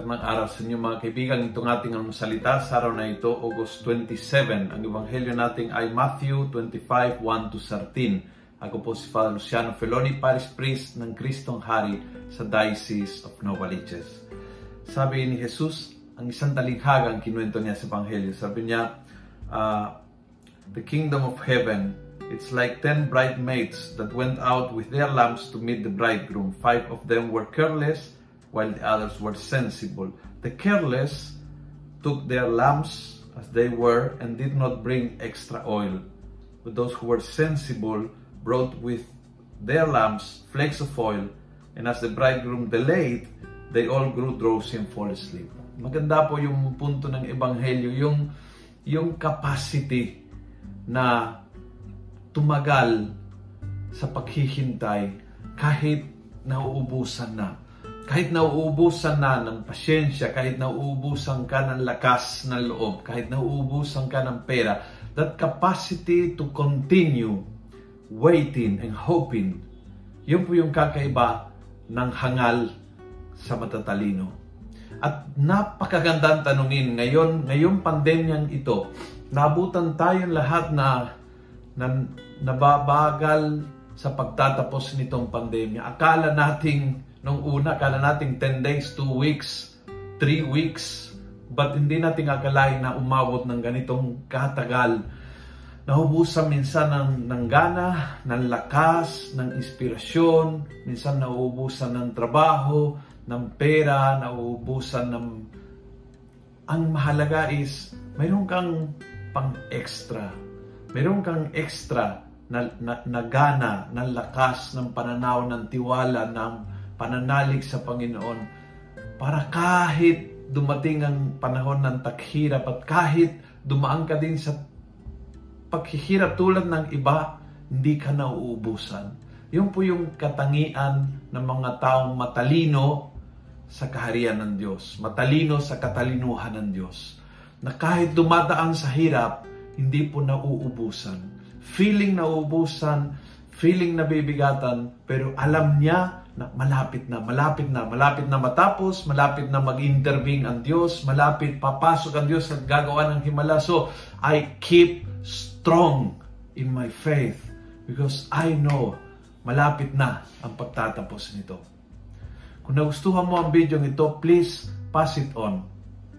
araw sa inyo mga kaibigan. Itong ating salita sa araw na ito, August 27. Ang ebanghelyo natin ay Matthew 25, 1 to 13. Ako po si Father Luciano Feloni, Paris Priest ng Kristong Hari sa Diocese of Novaliches. Sabi ni Jesus, ang isang talinghaga ang kinuwento niya sa ebanghelyo. Sabi niya, uh, The kingdom of heaven, it's like ten bridesmaids that went out with their lamps to meet the bridegroom. Five of them were careless, while the others were sensible. The careless took their lamps as they were and did not bring extra oil. But those who were sensible brought with their lamps flakes of oil, and as the bridegroom delayed, they all grew drowsy and fall asleep. Maganda po yung punto ng Ebanghelyo, yung, yung capacity na tumagal sa paghihintay kahit nauubusan na kahit nauubusan na ng pasyensya, kahit nauubusan ka ng lakas ng loob, kahit nauubusan ka ng pera, that capacity to continue waiting and hoping, yun po yung kakaiba ng hangal sa matatalino. At napakagandang tanungin, ngayon, ngayong pandemyang ito, nabutan tayong lahat na, na nababagal sa pagtatapos nitong pandemya. Akala nating Nung una, kala natin 10 days, 2 weeks, 3 weeks. But hindi natin akalain na umabot ng ganitong katagal. Nahubusan minsan ng, ng gana, ng lakas, ng inspirasyon. Minsan nauubusan ng trabaho, ng pera, nauubusan ng... Ang mahalaga is, mayroon kang pang-extra. Mayroon kang extra na, na, na gana, ng lakas, ng pananaw, ng tiwala, ng pananalig sa Panginoon para kahit dumating ang panahon ng taghirap at kahit dumaan ka din sa paghihirap tulad ng iba, hindi ka nauubusan. Yun po yung katangian ng mga taong matalino sa kaharian ng Diyos. Matalino sa katalinuhan ng Diyos. Na kahit dumadaan sa hirap, hindi po nauubusan. Feeling nauubusan, feeling nabibigatan, pero alam niya na malapit na, malapit na, malapit na matapos, malapit na mag-intervene ang Diyos, malapit papasok ang Diyos at gagawa ng himala. So, I keep strong in my faith because I know malapit na ang pagtatapos nito. Kung nagustuhan mo ang video ito, please pass it on.